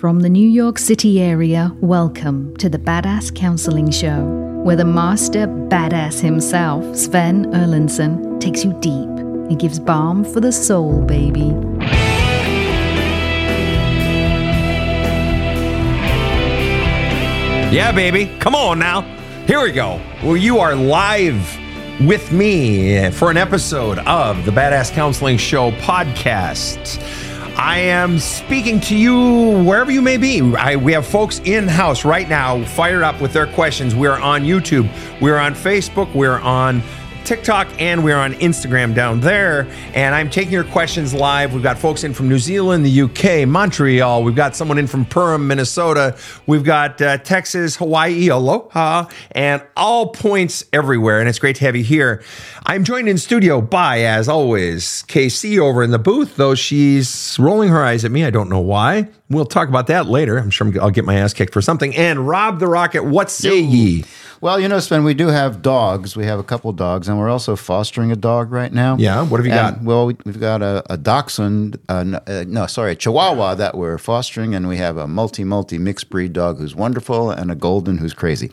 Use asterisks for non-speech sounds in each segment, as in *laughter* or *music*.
From the New York City area, welcome to the Badass Counseling Show, where the master badass himself, Sven Erlandson, takes you deep and gives balm for the soul, baby. Yeah, baby. Come on now. Here we go. Well, you are live with me for an episode of the Badass Counseling Show podcast. I am speaking to you wherever you may be. I, we have folks in house right now fired up with their questions. We're on YouTube, we're on Facebook, we're on TikTok, and we're on Instagram down there. And I'm taking your questions live. We've got folks in from New Zealand, the UK, Montreal. We've got someone in from Perham, Minnesota. We've got uh, Texas, Hawaii, aloha, and all points everywhere. And it's great to have you here. I'm joined in studio by, as always, KC over in the booth, though she's rolling her eyes at me. I don't know why. We'll talk about that later. I'm sure I'll get my ass kicked for something. And Rob the Rocket, what say ye? Well, you know, Sven, we do have dogs. We have a couple dogs, and we're also fostering a dog right now. Yeah, what have you And, got? Well, we, we've got a, a dachshund, uh, n- uh, no, sorry, a chihuahua that we're fostering, and we have a multi, multi mixed breed dog who's wonderful and a golden who's crazy.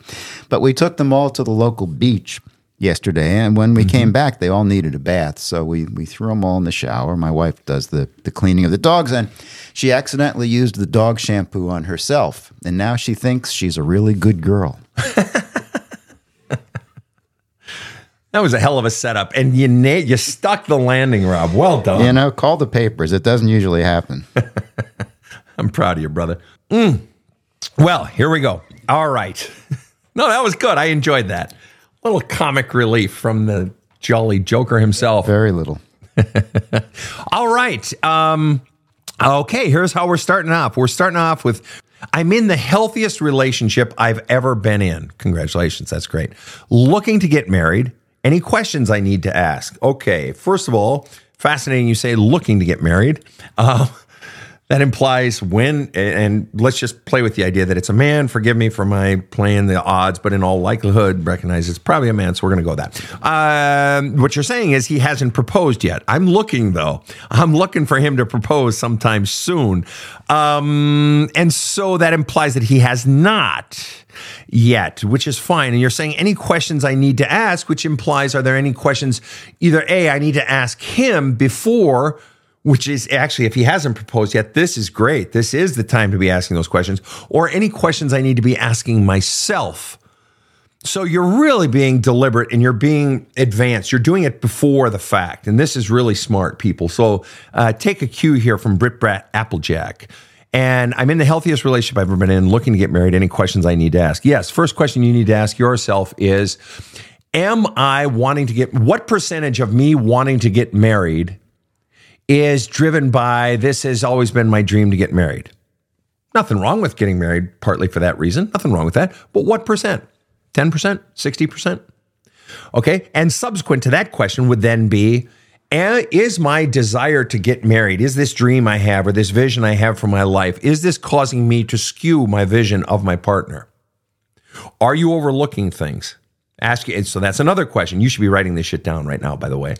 But we took them all to the local beach yesterday, and when we Mm-hmm. came back, they all needed a bath. So we, we threw them all in the shower. My wife does the, the cleaning of the dogs, and she accidentally used the dog shampoo on herself. And now she thinks she's a really good girl. *laughs* That was a hell of a setup, and you na- you stuck the landing, Rob. Well done. You know, call the papers. It doesn't usually happen. *laughs* I'm proud of you, brother. Mm. Well, here we go. All right. *laughs* No, that was good. I enjoyed that. little comic relief from the jolly Joker himself. Very little. *laughs* All right. Um, okay, here's how we're starting off. We're starting off with I'm in the healthiest relationship I've ever been in. Congratulations. That's great. Looking to get married. Any questions I need to ask? Okay, first of all, fascinating you say looking to get married. Uh, *laughs* that implies when, and let's just play with the idea that it's a man. Forgive me for my playing the odds, but in all likelihood, recognize it's probably a man. So we're going to go with that. Um, what you're saying is he hasn't proposed yet. I'm looking though. I'm looking for him to propose sometime soon. Um, and so that implies that he has not yet, which is fine. And you're saying any questions I need to ask, which implies are there any questions either A, I need to ask him before which is actually, if he hasn't proposed yet, this is great. This is the time to be asking those questions, or any questions I need to be asking myself. So you're really being deliberate and you're being advanced. You're doing it before the fact. And this is really smart, people. So uh, take a cue here from Brit Brat Applejack. And I'm in the healthiest relationship I've ever been in, looking to get married. Any questions I need to ask? Yes. First question you need to ask yourself is Am I wanting to get, what percentage of me wanting to get married is driven by this has always been my dream to get married. Nothing wrong with getting married partly for that reason. Nothing wrong with that. But what percent? 10%? 60%? Okay. And subsequent to that question would then be "A- Is my desire to get married, is this dream I have or this vision I have for my life, is this causing me to skew my vision of my partner? Are you overlooking things? Ask you. So that's another question. You should be writing this shit down right now, by the way,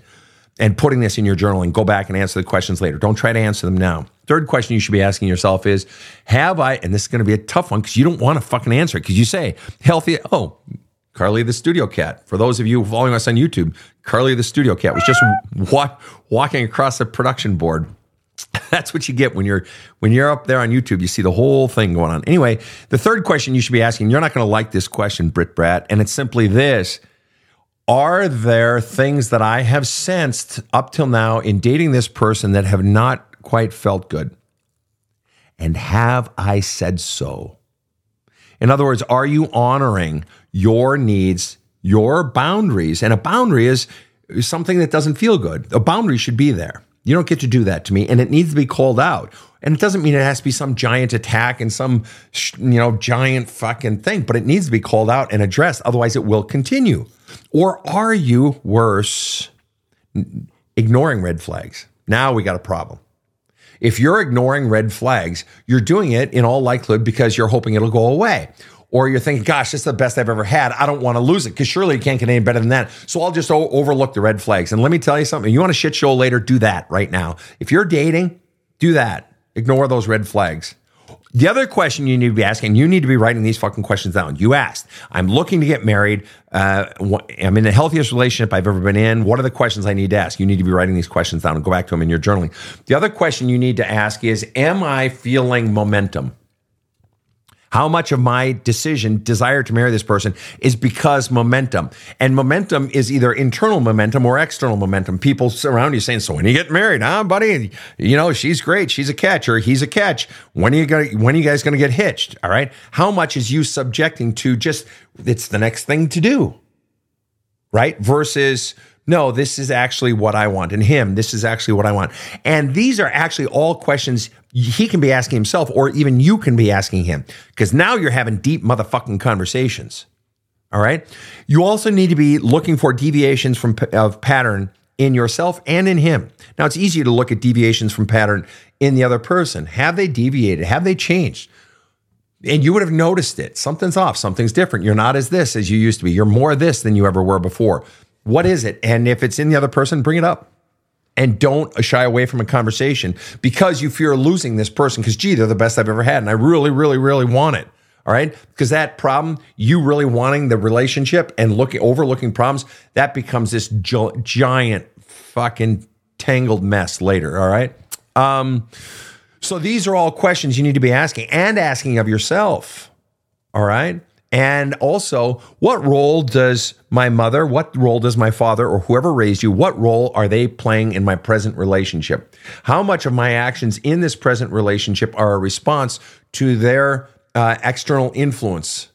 and putting this in your journal and go back and answer the questions later. Don't try to answer them now. Third question you should be asking yourself is Have I, and this is going to be a tough one because you don't want to fucking answer it because you say, healthy, oh, Carly the studio cat. For those of you following us on YouTube, Carly the studio cat was just wa- walking across the production board. *laughs* That's what you get when you're when you're up there on YouTube. You see the whole thing going on. Anyway, the third question you should be asking, you're not going to like this question, Brit Brat, and it's simply this. Are there things that I have sensed up till now in dating this person that have not quite felt good? And have I said so? In other words, are you honoring your needs, your boundaries? And a boundary is something that doesn't feel good. A boundary should be there. You don't get to do that to me, and it needs to be called out. And it doesn't mean it has to be some giant attack and some you know giant fucking thing, but it needs to be called out and addressed. Otherwise, it will continue. Or are you worse, ignoring red flags? Now we got a problem. If you're ignoring red flags, you're doing it in all likelihood because you're hoping it'll go away. Or you're thinking, gosh, this is the best I've ever had. I don't want to lose it because surely it can't get any better than that. So I'll just o- overlook the red flags. And let me tell you something. You want a shit show later? Do that right now. If you're dating, do that. Ignore those red flags. The other question you need to be asking, you need to be writing these fucking questions down. You asked, I'm looking to get married. Uh, I'm in the healthiest relationship I've ever been in. What are the questions I need to ask? You need to be writing these questions down and go back to them in your journaling. The other question you need to ask is, Am I feeling momentum? How much of my decision, desire to marry this person, is because momentum? And momentum is either internal momentum or external momentum. People around you saying, "So when you get married, huh, buddy? You know she's great. She's a catch, or he's a catch. When are you gonna? When are you guys gonna get hitched? All right. How much is you subjecting to just? It's the next thing to do, right? Versus no, this is actually what I want. And him, this is actually what I want. And these are actually all questions he can be asking himself, or even you can be asking him, because now you're having deep motherfucking conversations. All right. You also need to be looking for deviations from of pattern in yourself and in him. Now it's easy to look at deviations from pattern in the other person. Have they deviated? Have they changed? And you would have noticed it. Something's off. Something's different. You're not as this as you used to be. You're more this than you ever were before. What is it? And if it's in the other person, bring it up and don't shy away from a conversation because you fear losing this person. Because gee they're the best i've ever had and i really really really want it all right? Because that problem you really wanting the relationship and looking overlooking problems that becomes this gi- giant fucking tangled mess later all right? Um, so these are all questions you need to be asking and asking of yourself all right and also, what role does my mother, what role does my father, or whoever raised you, what role are they playing in my present relationship? How much of my actions in this present relationship are a response to their uh, external influence?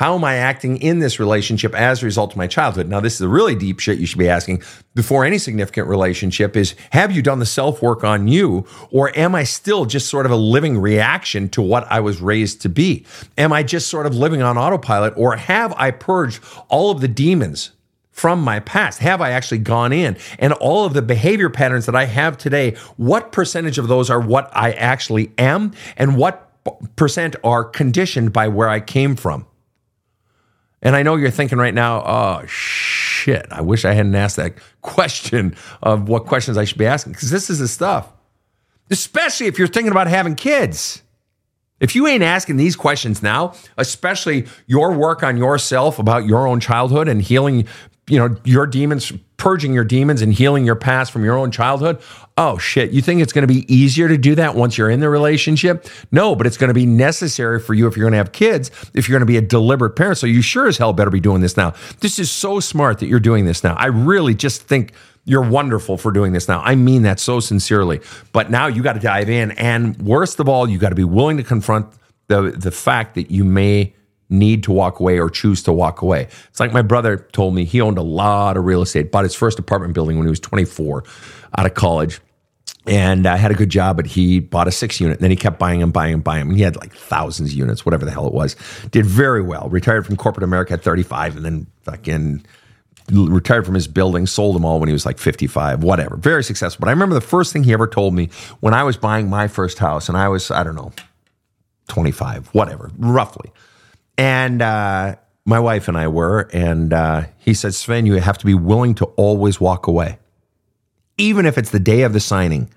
How am I acting in this relationship as a result of my childhood? Now, this is a really deep shit you should be asking before any significant relationship is have you done the self work on you, or am I still just sort of a living reaction to what I was raised to be? Am I just sort of living on autopilot, or have I purged all of the demons from my past? Have I actually gone in? And all of the behavior patterns that I have today, what percentage of those are what I actually am, and what percent are conditioned by where I came from? And I know you're thinking right now, oh shit, I wish I hadn't asked that *laughs* question of what questions I should be asking because this is the stuff. Especially if you're thinking about having kids. If you ain't asking these questions now, especially your work on yourself about your own childhood and healing, you know, your demons, purging your demons and healing your past from your own childhood. Oh shit, you think it's going to be easier to do that once you're in the relationship? No, but it's going to be necessary for you if you're going to have kids, if you're going to be a deliberate parent. So you sure as hell better be doing this now. This is so smart that you're doing this now. I really just think you're wonderful for doing this now. I mean that so sincerely. But now you got to dive in and worst of all, you got to be willing to confront the the fact that you may need to walk away or choose to walk away. It's like my brother told me he owned a lot of real estate, bought his first apartment building when he was 24 out of college. And I had a good job, but he bought a six unit. And then he kept buying and buying and buying And He had like thousands of units, whatever the hell it was. Did very well. Retired from corporate America at 35 and then fucking retired from his building, sold them all when he was like 55, whatever. Very successful. But I remember the first thing he ever told me when I was buying my first house, and I was, I don't know, 25, whatever, roughly. And uh, my wife and I were, and uh, he said, Sven, you have to be willing to always walk away, even if it's the day of the signing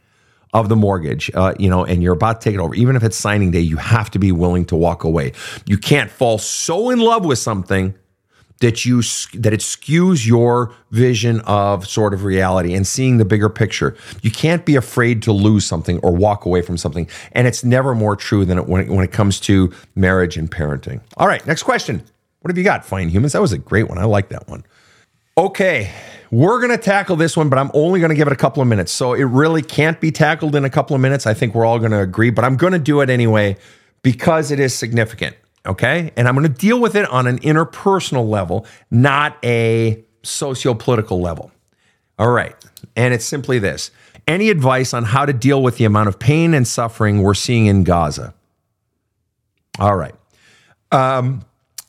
of the mortgage, uh, you know, and you're about to take it over. Even if it's signing day, you have to be willing to walk away. You can't fall so in love with something that you that it skews your vision of sort of reality and seeing the bigger picture. You can't be afraid to lose something or walk away from something, and it's never more true than it, when it, when it comes to marriage and parenting. All right, next question. What have you got? Fine humans. That was a great one. I like that one. Okay, we're going to tackle this one, but I'm only going to give it a couple of minutes. So it really can't be tackled in a couple of minutes. I think we're all going to agree, but I'm going to do it anyway because it is significant. Okay. And I'm going to deal with it on an interpersonal level, not a socio political level. All right. And it's simply this any advice on how to deal with the amount of pain and suffering we're seeing in Gaza? All right. Um,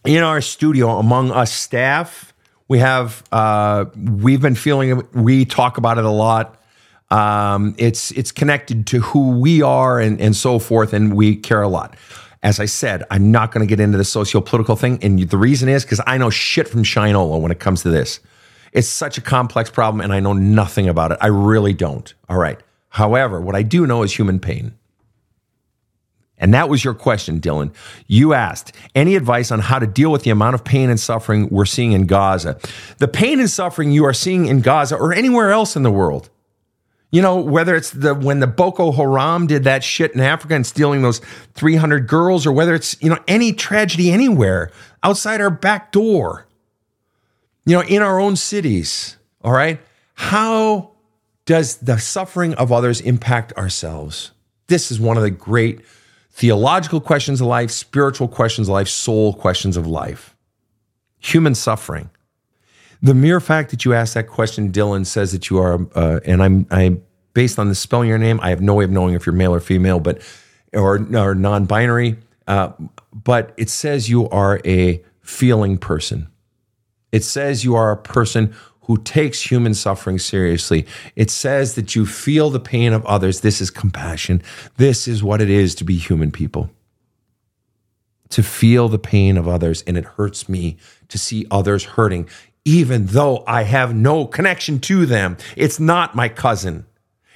in our studio, among us staff, we have uh, we've been feeling we talk about it a lot. Um, it's it's connected to who we are and and so forth, and we care a lot. As I said, I'm not going to get into the socio-political thing. And the reason is because I know shit from Shinola when it comes to this. It's such a complex problem and I know nothing about it. I really don't. All right. However, what I do know is human pain. And that was your question, Dylan. You asked any advice on how to deal with the amount of pain and suffering we're seeing in Gaza. The pain and suffering you are seeing in Gaza or anywhere else in the world. You know, whether it's the when the Boko Haram did that shit in Africa and stealing those 300 girls or whether it's, you know, any tragedy anywhere outside our back door. You know, in our own cities, all right? How does the suffering of others impact ourselves? This is one of the great theological questions of life, spiritual questions of life, soul questions of life. Human suffering. The mere fact that you asked that question, Dylan, says that you are, uh, and I'm, I'm based on the spelling of your name. I have no way of knowing if you're male or female, but or, or non-binary. Uh, but it says you are a feeling person. It says you are a person who takes human suffering seriously. It says that you feel the pain of others. This is compassion. This is what it is to be human people. To feel the pain of others. And it hurts me to see others hurting, even though I have no connection to them. It's not my cousin.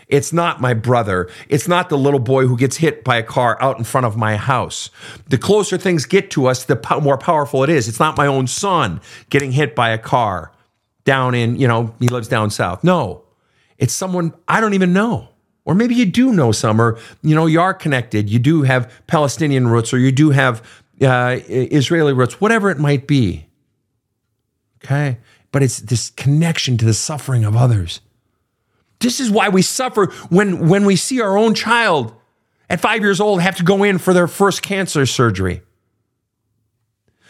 It's not my brother. It's not the little boy who gets hit by a car out in front of my house. The closer things get to us, the more powerful it is. It's not my own son getting hit by a car down in, you know, he lives down south. No, it's someone I don't even know. Or maybe you do know some, or, you know, you are connected. You do have Palestinian roots, or you do have uh, Israeli roots, whatever it might be. Okay. But it's this connection to the suffering of others. This is why we suffer when, when we see our own child at five years old have to go in for their first cancer surgery.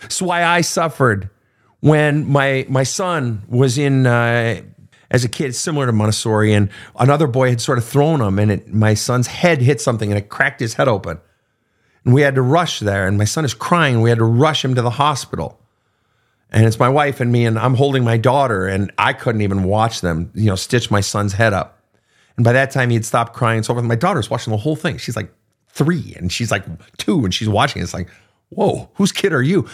It's why I suffered when my my son was in uh, as a kid, similar to Montessori, and another boy had sort of thrown him, and it, my son's head hit something, and it cracked his head open, and we had to rush there, and my son is crying, and we had to rush him to the hospital, and it's my wife and me, and I'm holding my daughter, and I couldn't even watch them, you know, stitch my son's head up, and by that time he had stopped crying, so my daughter's watching the whole thing. She's like three, and she's like two, and she's watching. It's like, whoa, whose kid are you?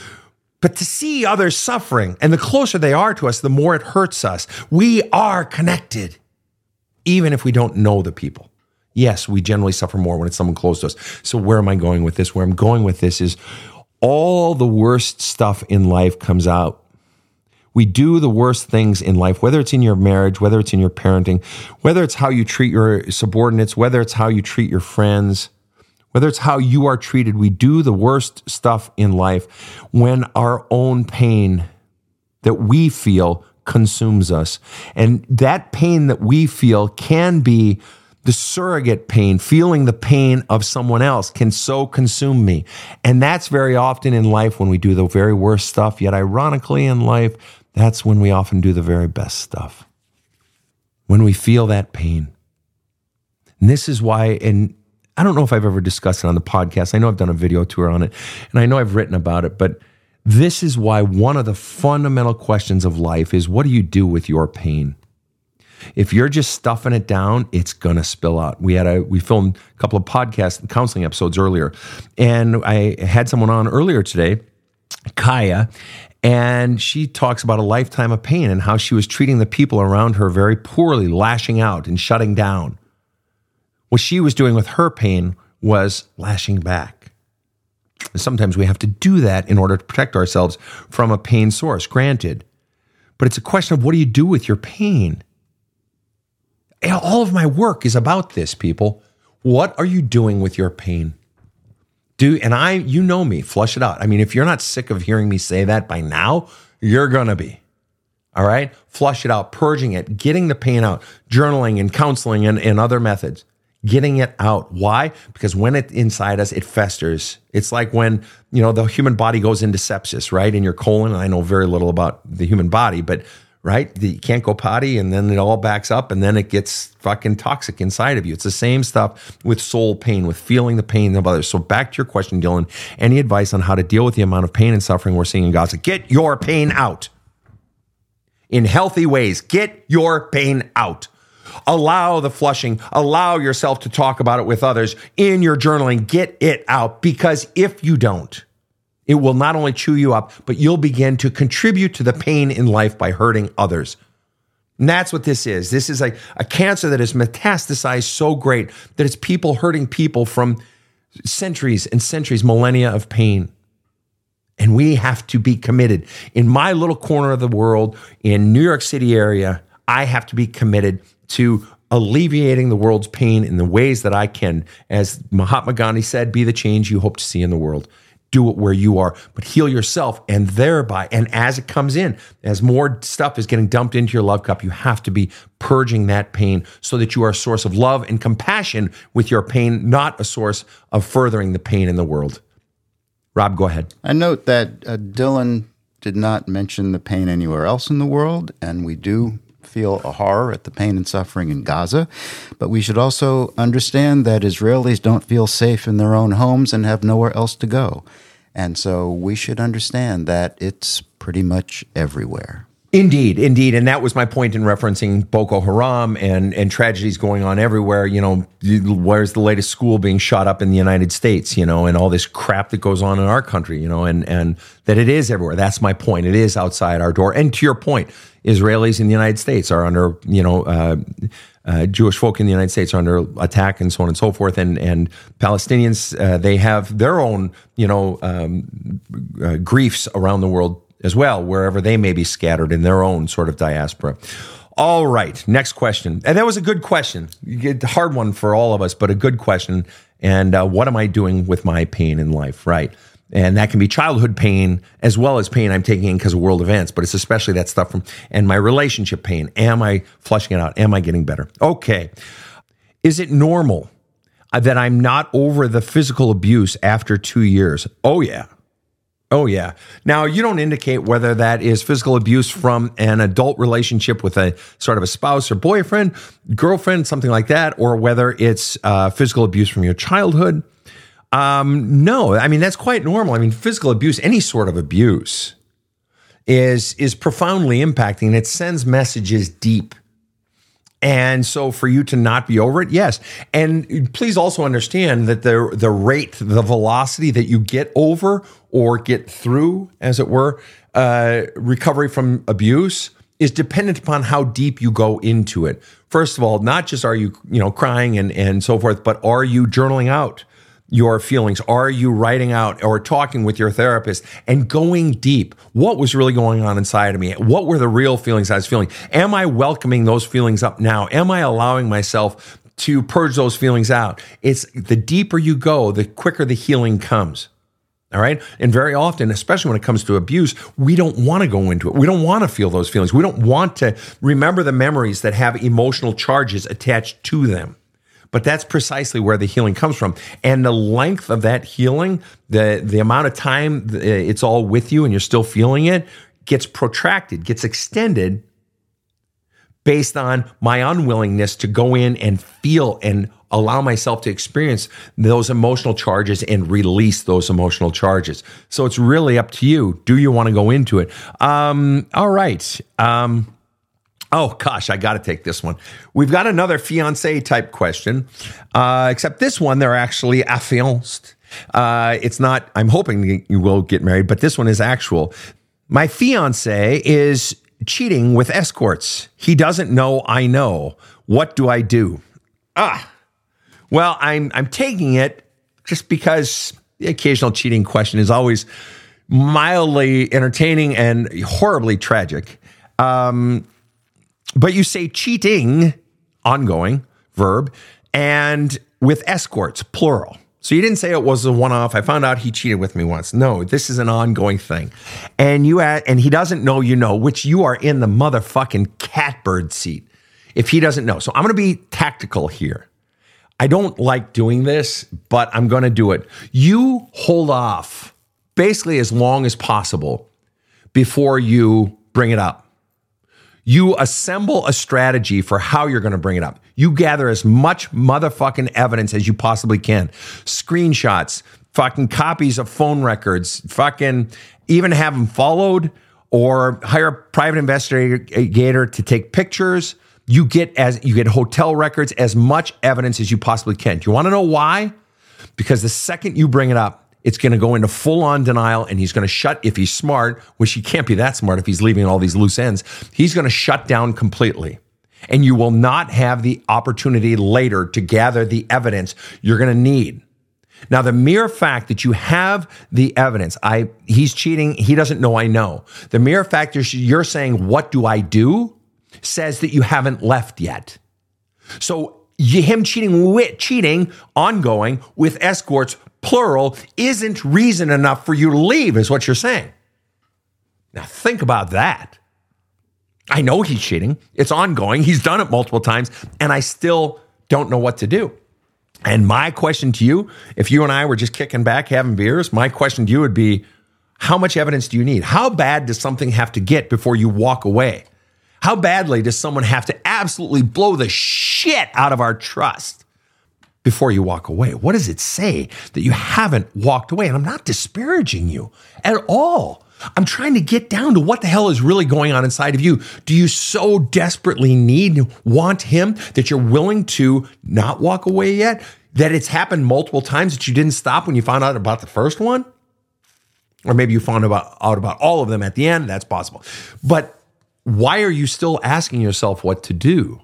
But to see others suffering, and the closer they are to us, the more it hurts us. We are connected, even if we don't know the people. Yes, we generally suffer more when it's someone close to us. So, where am I going with this? Where I'm going with this is all the worst stuff in life comes out. We do the worst things in life, whether it's in your marriage, whether it's in your parenting, whether it's how you treat your subordinates, whether it's how you treat your friends whether it's how you are treated, we do the worst stuff in life when our own pain that we feel consumes us. And that pain that we feel can be the surrogate pain, feeling the pain of someone else can so consume me. And that's very often in life when we do the very worst stuff. Yet, ironically, in life, that's when we often do the very best stuff. When we feel that pain. And this is why, and I don't know if I've ever discussed it on the podcast. I know I've done a video tour on it and I know I've written about it, but this is why one of the fundamental questions of life is what do you do with your pain? If you're just stuffing it down, it's going to spill out. We had a we filmed a couple of podcast counseling episodes earlier and I had someone on earlier today, Kaya, and she talks about a lifetime of pain and how she was treating the people around her very poorly, lashing out and shutting down. What she was doing with her pain was lashing back. And sometimes we have to do that in order to protect ourselves from a pain source, granted. But it's a question of what do you do with your pain? All of my work is about this, people. What are you doing with your pain? Do and I, you know me, flush it out. I mean, if you're not sick of hearing me say that by now, you're gonna be. All right? Flush it out, purging it, getting the pain out, journaling and counseling and, and other methods getting it out. Why? Because when it's inside us, it festers. It's like when, you know, the human body goes into sepsis, right? In your colon. And I know very little about the human body, but right? You can't go potty and then it all backs up and then it gets fucking toxic inside of you. It's the same stuff with soul pain, with feeling the pain of others. So back to your question, Dylan, any advice on how to deal with the amount of pain and suffering we're seeing in Gaza? Get your pain out in healthy ways. Get your pain out. Allow the flushing, allow yourself to talk about it with others in your journaling. Get it out because if you don't, it will not only chew you up, but you'll begin to contribute to the pain in life by hurting others. And that's what this is. This is a, a cancer that has metastasized so great that it's people hurting people from centuries and centuries, millennia of pain. And we have to be committed. In my little corner of the world, in New York City area, I have to be committed to alleviating the world's pain in the ways that I can. As Mahatma Gandhi said, be the change you hope to see in the world. Do it where you are, but heal yourself and thereby, and as it comes in, as more stuff is getting dumped into your love cup, you have to be purging that pain so that you are a source of love and compassion with your pain, not a source of furthering the pain in the world. Rob, go ahead. I note that uh, Dylan did not mention the pain anywhere else in the world, and we do feel a horror at the pain and suffering in Gaza. But we should also understand that Israelis don't feel safe in their own homes and have nowhere else to go. And so we should understand that it's pretty much everywhere. Indeed, indeed, and that was my point in referencing Boko Haram and and tragedies going on everywhere. You know, where's the latest school being shot up in the United States? You know, and all this crap that goes on in our country. You know, and and that it is everywhere. That's my point. It is outside our door. And to your point, Israelis in the United States are under you know. Uh, uh, Jewish folk in the United States are under attack and so on and so forth, and and Palestinians uh, they have their own you know um, uh, griefs around the world as well, wherever they may be scattered in their own sort of diaspora. All right, next question. And that was a good question. A hard one for all of us, but a good question. And uh, what am I doing with my pain in life? Right. And that can be childhood pain as well as pain I'm taking in because of world events, but it's especially that stuff from, and my relationship pain. Am I flushing it out? Am I getting better? Okay. Is it normal that I'm not over the physical abuse after two years? Oh, yeah. Oh, yeah. Now, you don't indicate whether that is physical abuse from an adult relationship with a sort of a spouse or boyfriend, girlfriend, something like that, or whether it's uh, physical abuse from your childhood. Um, no, I mean, that's quite normal. I mean, physical abuse, any sort of abuse, is, is profoundly impacting it sends messages deep and so for you to not be over it, yes. And please also understand that the the rate, the velocity that you get over or get through, as it were, uh, recovery from abuse is dependent upon how deep you go into it. First of all, not just are you, you know, crying and, and so forth, but are you journaling out? Your feelings? Are you writing out or talking with your therapist and going deep? What was really going on inside of me? What were the real feelings I was feeling? Am I welcoming those feelings up now? Am I allowing myself to purge those feelings out? It's the deeper you go, the quicker the healing comes. All right. And very often, especially when it comes to abuse, we don't want to go into it. We don't want to feel those feelings. We don't want to remember the memories that have emotional charges attached to them. But that's precisely where the healing comes from. And the length of that healing, the, the amount of time it's all with you and you're still feeling it, gets protracted, gets extended based on my unwillingness to go in and feel and allow myself to experience those emotional charges and release those emotional charges. So it's really up to you. Do you want to go into it? Um, all right. Um, Oh gosh, I got to take this one. We've got another fiance type question, uh, except this one they're actually affianced. Uh, it's not. I'm hoping you will get married, but this one is actual. My fiance is cheating with escorts. He doesn't know I know. What do I do? Ah, well, I'm I'm taking it just because the occasional cheating question is always mildly entertaining and horribly tragic. Um, but you say cheating, ongoing verb, and with escorts, plural. So you didn't say it was a one-off. I found out he cheated with me once. No, this is an ongoing thing, and you and he doesn't know you know, which you are in the motherfucking catbird seat if he doesn't know. So I'm going to be tactical here. I don't like doing this, but I'm going to do it. You hold off basically as long as possible before you bring it up. You assemble a strategy for how you're going to bring it up. You gather as much motherfucking evidence as you possibly can. Screenshots, fucking copies of phone records, fucking even have them followed or hire a private investigator to take pictures. You get as you get hotel records, as much evidence as you possibly can. Do you want to know why? Because the second you bring it up, it's going to go into full on denial and he's going to shut, if he's smart, which he can't be that smart if he's leaving all these loose ends, he's going to shut down completely. And you will not have the opportunity later to gather the evidence you're going to need. Now, the mere fact that you have the evidence, I he's cheating, he doesn't know I know. The mere fact you're, saying, "What do I do?" says that you haven't left yet. So him cheating with cheating ongoing with escorts plural isn't reason enough for you to leave is what you're saying. Now think about that. I know he's cheating. It's ongoing. He's done it multiple times and I still don't know what to do. And my question to you, if you and I were just kicking back having beers, my question to you would be how much evidence do you need? How bad does something have to get before you walk away? How badly does someone have to absolutely blow the shit out of our trust before you walk away? What does it say that you haven't walked away? And I'm not disparaging you at all. I'm trying to get down to what the hell is really going on inside of you. Do you so desperately need, want him that you're willing to not walk away yet? That it's happened multiple times that you didn't stop when you found out about the first one? Or maybe you found about, out about all of them at the end. That's possible. But why are you still asking yourself what to do?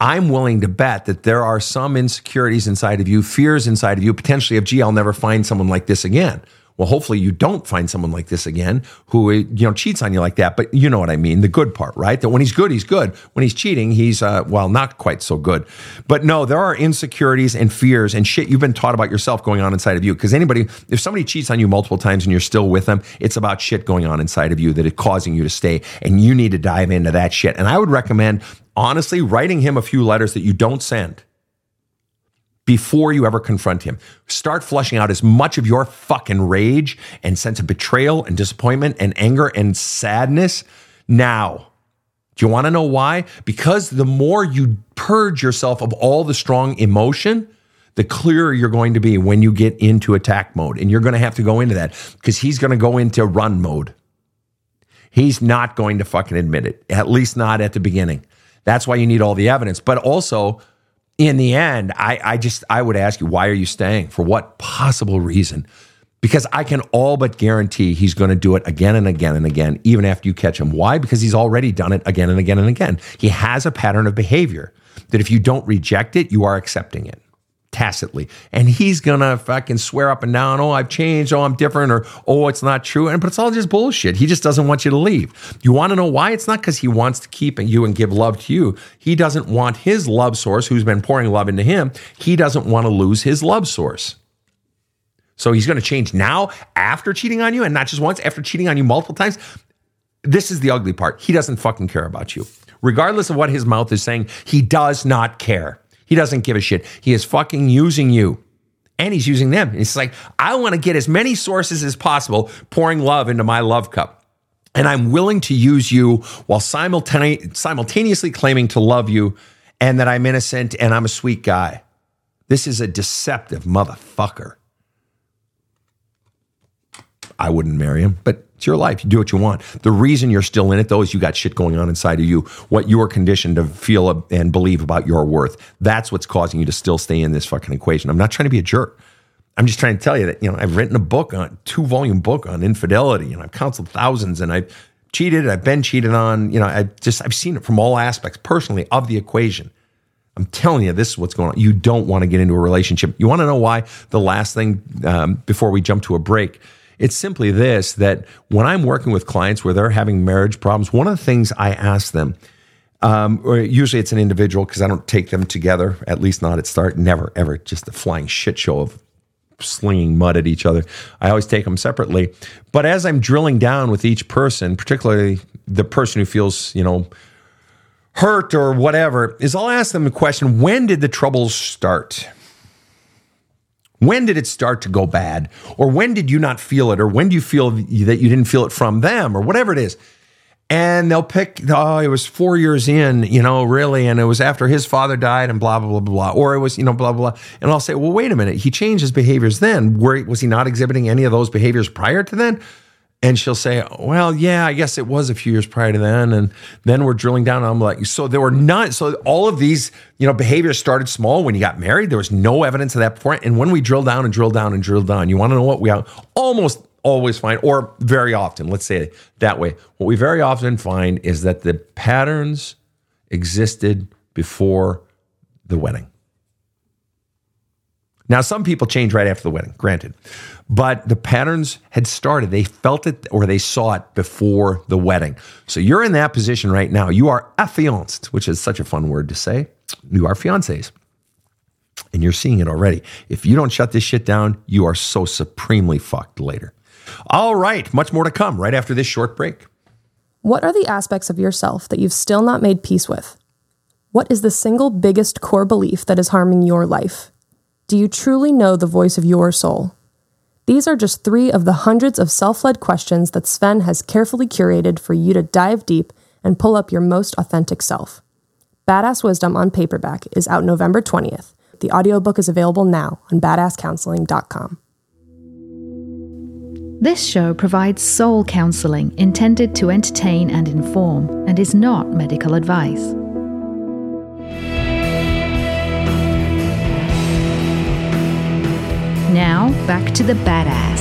I'm willing to bet that there are some insecurities inside of you, fears inside of you, potentially of, gee, I'll never find someone like this again. Well, hopefully you don't find someone like this again who you know cheats on you like that. But you know what I mean, the good part, right? That when he's good, he's good. When he's cheating, he's uh, well, not quite so good. But no, there are insecurities and fears and shit you've been taught about yourself going on inside of you. Because anybody, if somebody cheats on you multiple times and you're still with them, it's about shit going on inside of you that is causing you to stay, and you need to dive into that shit. And I would recommend honestly writing him a few letters that you don't send before you ever confront him. Start flushing out as much of your fucking rage and sense of betrayal and disappointment and anger and sadness now. Do you want to know why? Because the more you purge yourself of all the strong emotion, the clearer you're going to be when you get into attack mode. And you're going to have to go into that because he's going to go into run mode. He's not going to fucking admit it, at least not at the beginning. That's why you need all the evidence. But also, in the end, I, I just I would ask you, why are you staying? For what possible reason? Because I can all but guarantee he's going to do it again and again and again, even after you catch him. Why? Because he's already done it again and again and again. He has a pattern of behavior that if you don't reject it, you are accepting it tacitly. And he's gonna fucking swear up and down, oh, I've changed, oh, I'm different, or oh, it's not true. And but it's all just bullshit. He just doesn't want you to leave. You want to know why? It's not because he wants to keep you and give love to you. He doesn't want his love source, who's been pouring love into him, he doesn't want to lose his love source. So he's to change now after cheating on you and not just once, after cheating on you multiple times. This is the ugly part. He doesn't fucking care about you. Regardless of what his mouth is saying, he does not care. He doesn't give a shit. He is fucking using you. And he's using them. It's like, I want to get as many sources as possible pouring love into my love cup. And I'm willing to use you while simultane- simultaneously claiming to love you and that I'm innocent and I'm a sweet guy. This is a deceptive motherfucker. I wouldn't marry him, but it's your life. You do what you want. The reason you're still in it, though, is you got shit going on inside of you. What you are conditioned to feel and believe about your worth. That's what's causing you to still stay in this fucking equation. I'm not trying to be a jerk. I'm just trying to tell you that, you know, I've written a book on two volume book on infidelity and I've counseled thousands and I've cheated. I've been cheated on. You know, I just, I've seen it from all aspects personally of the equation. I'm telling you, this is what's going on. You don't want to get into a relationship. You want to know why? The last thing um, before we jump to a break it's simply this that when I'm working with clients where they're having marriage problems, one of the things I ask them, um, or usually it's an individual because I don't take them together, at least not at start, never, ever, just a flying shit show of slinging mud at each other. I always take them separately. But as I'm drilling down with each person, particularly the person who feels, you know, hurt or whatever, is I'll ask them the question when did the troubles start? When did it start to go bad? Or when did you not feel it? Or when do you feel that you didn't feel it from them or whatever it is? And they'll pick, oh, it was four years in, you know, really. And it was after his father died and blah, blah, blah, blah. Or it was, you know, blah, blah. And I'll say, well, wait a minute. He changed his behaviors then. Was he not exhibiting any of those behaviors prior to then? And she'll say, Well, yeah, I guess it was a few years prior to then. And then we're drilling down. I'm like, So there were none. So all of these, you know, behaviors started small when you got married. There was no evidence of that before. And when we drill down and drill down and drill down, you want to know what we almost always find, or very often, let's say that way. What we very often find is that the patterns existed before the wedding. Now, some people change right after the wedding, granted, but the patterns had started. They felt it or they saw it before the wedding. So you're in that position right now. You are affianced, which is such a fun word to say. You are fiancés. And you're seeing it already. If you don't shut this shit down, you are so supremely fucked later. All right, much more to come right after this short break. What are the aspects of yourself that you've still not made peace with? What is the single biggest core belief that is harming your life? Do you truly know the voice of your soul? These are just three of the hundreds of self led questions that Sven has carefully curated for you to dive deep and pull up your most authentic self. Badass Wisdom on paperback is out November 20th. The audiobook is available now on badasscounseling.com. This show provides soul counseling intended to entertain and inform and is not medical advice. Now, back to the badass.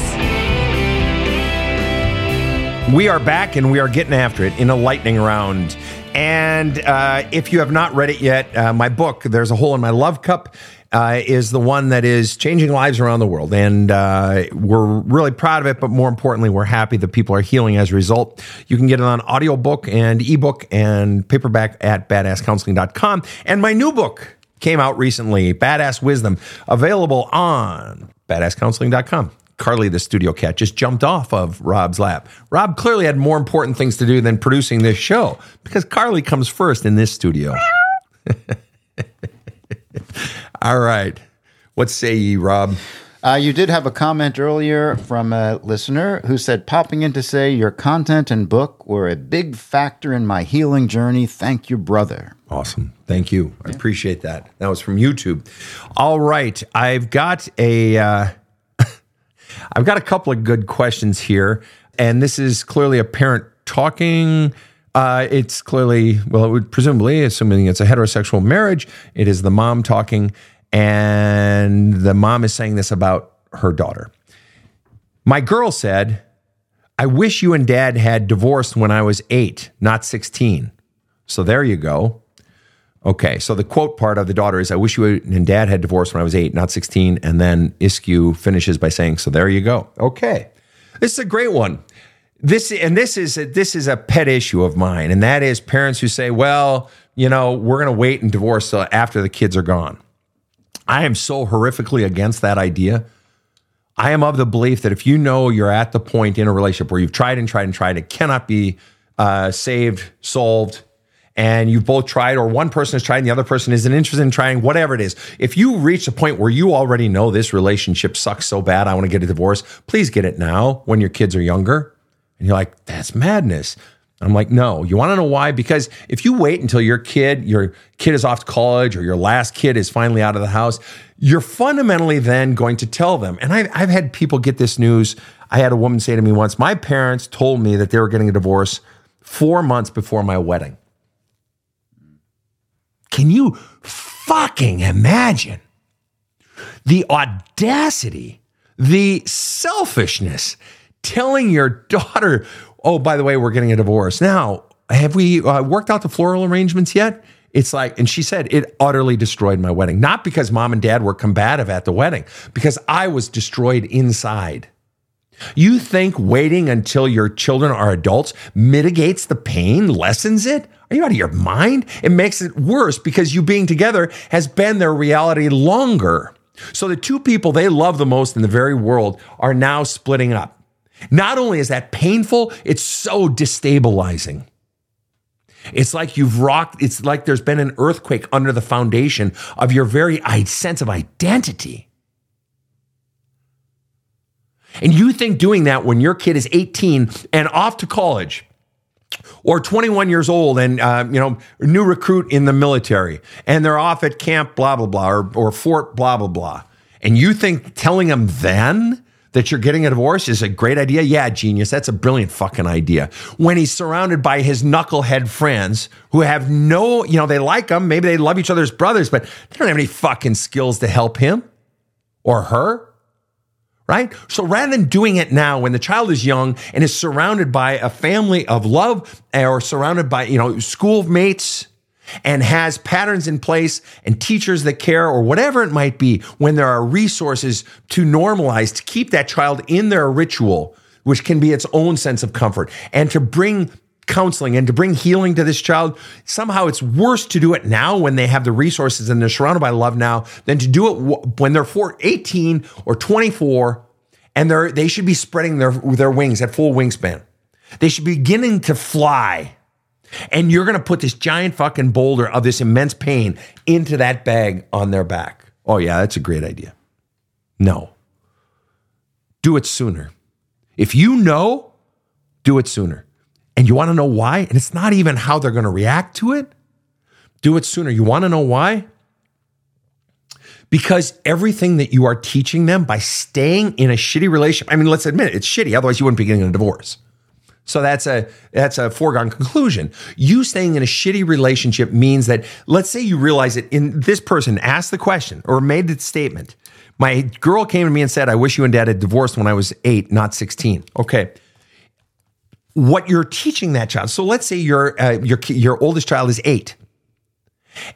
We are back and we are getting after it in a lightning round. And uh, if you have not read it yet, uh, my book, There's a Hole in My Love Cup, uh, is the one that is changing lives around the world. And uh, we're really proud of it, but more importantly, we're happy that people are healing as a result. You can get it on audiobook and ebook and paperback at badasscounseling.com. And my new book came out recently, Badass Wisdom, available on badasscounseling.com. Carly, the studio cat, just jumped off of Rob's lap. Rob clearly had more important things to do than producing this show because Carly comes first in this studio. *laughs* All right. What say ye, Rob? Uh, you did have a comment earlier from a listener who said, popping in to say, Your content and book were a big factor in my healing journey. Thank you, brother. Awesome. Thank you. I appreciate that. That was from YouTube. All right. I've got a. Uh, *laughs* I've got a couple of good questions here, and this is clearly a parent talking. Uh, it's clearly, well, it would presumably, assuming it's a heterosexual marriage, it is the mom talking, and the mom is saying this about her daughter. My girl said, I wish you and dad had divorced when I was eight, not 16. So there you go. Okay, so the quote part of the daughter is, I wish you and dad had divorced when I was eight, not 16. And then Iskew finishes by saying, So there you go. Okay. This is a great one. This and this is a, this is a pet issue of mine, and that is parents who say, "Well, you know, we're going to wait and divorce after the kids are gone." I am so horrifically against that idea. I am of the belief that if you know you're at the point in a relationship where you've tried and tried and tried, it cannot be uh, saved, solved, and you've both tried, or one person has tried and the other person isn't interested in trying, whatever it is. If you reach a point where you already know this relationship sucks so bad, I want to get a divorce, please get it now when your kids are younger. And you're like, that's madness. I'm like, no. You want to know why? Because if you wait until your kid, your kid is off to college or your last kid is finally out of the house, you're fundamentally then going to tell them. And I've, I've had people get this news. I had a woman say to me once, my parents told me that they were getting a divorce four months before my wedding. Can you fucking imagine the audacity, the selfishness telling your *laughs* daughter, oh, by the way, we're getting a divorce. Now, have we uh, worked out the floral arrangements yet? It's like, and she said, it utterly destroyed my wedding. Not because mom and dad were combative at the wedding, because I was destroyed inside. You think waiting until your children are adults mitigates the pain, lessens it? Are you out of your mind? It makes it worse because you being together has been their reality longer. So the two people they love the most in the very world are now splitting up. Not only is that painful, it's so destabilizing. It's like you've rocked, it's like there's been an earthquake under the foundation of your very sense of identity. And you think doing that when your kid is 18 and off to college or 21 years old and uh, you know new recruit in the military and they're off at camp blah blah blah or, or fort blah blah blah and you think telling them then that you're getting a divorce is a great idea? Yeah genius. That's a brilliant fucking idea. When he's surrounded by his knucklehead friends who have no you know they like him. Maybe they love each other as brothers but they don't have any fucking skills to help him or her right? So rather than doing it now when the child is young and is surrounded by a family of love or surrounded by, you know, schoolmates and has patterns in place and teachers that care or whatever it might be, when there are resources to normalize, to keep that child in their ritual, which can be its own sense of comfort, and to bring counseling and to bring healing to this child, somehow it's worse to do it now when they have the resources and they're surrounded by love now than to do it when they're four, 18 or 24 and they should be spreading their, their wings at full wingspan. They should be beginning to fly. And you're going to put this giant fucking boulder of this immense pain into that bag on their back. Oh, yeah, that's a great idea. No. Do it sooner. If you know, do it sooner. And you want to know why? And it's not even how they're going to react to it. Do it sooner. You want to know why? Because everything that you are teaching them by staying in a shitty relationship, I mean, let's admit it, it's shitty. Otherwise, you wouldn't be getting a divorce. So that's a that's a foregone conclusion. You staying in a shitty relationship means that let's say you realize that in this person asked the question or made the statement. My girl came to me and said, "I wish you and dad had divorced when I was 8, not 16." Okay. What you're teaching that child. So let's say your uh, your your oldest child is 8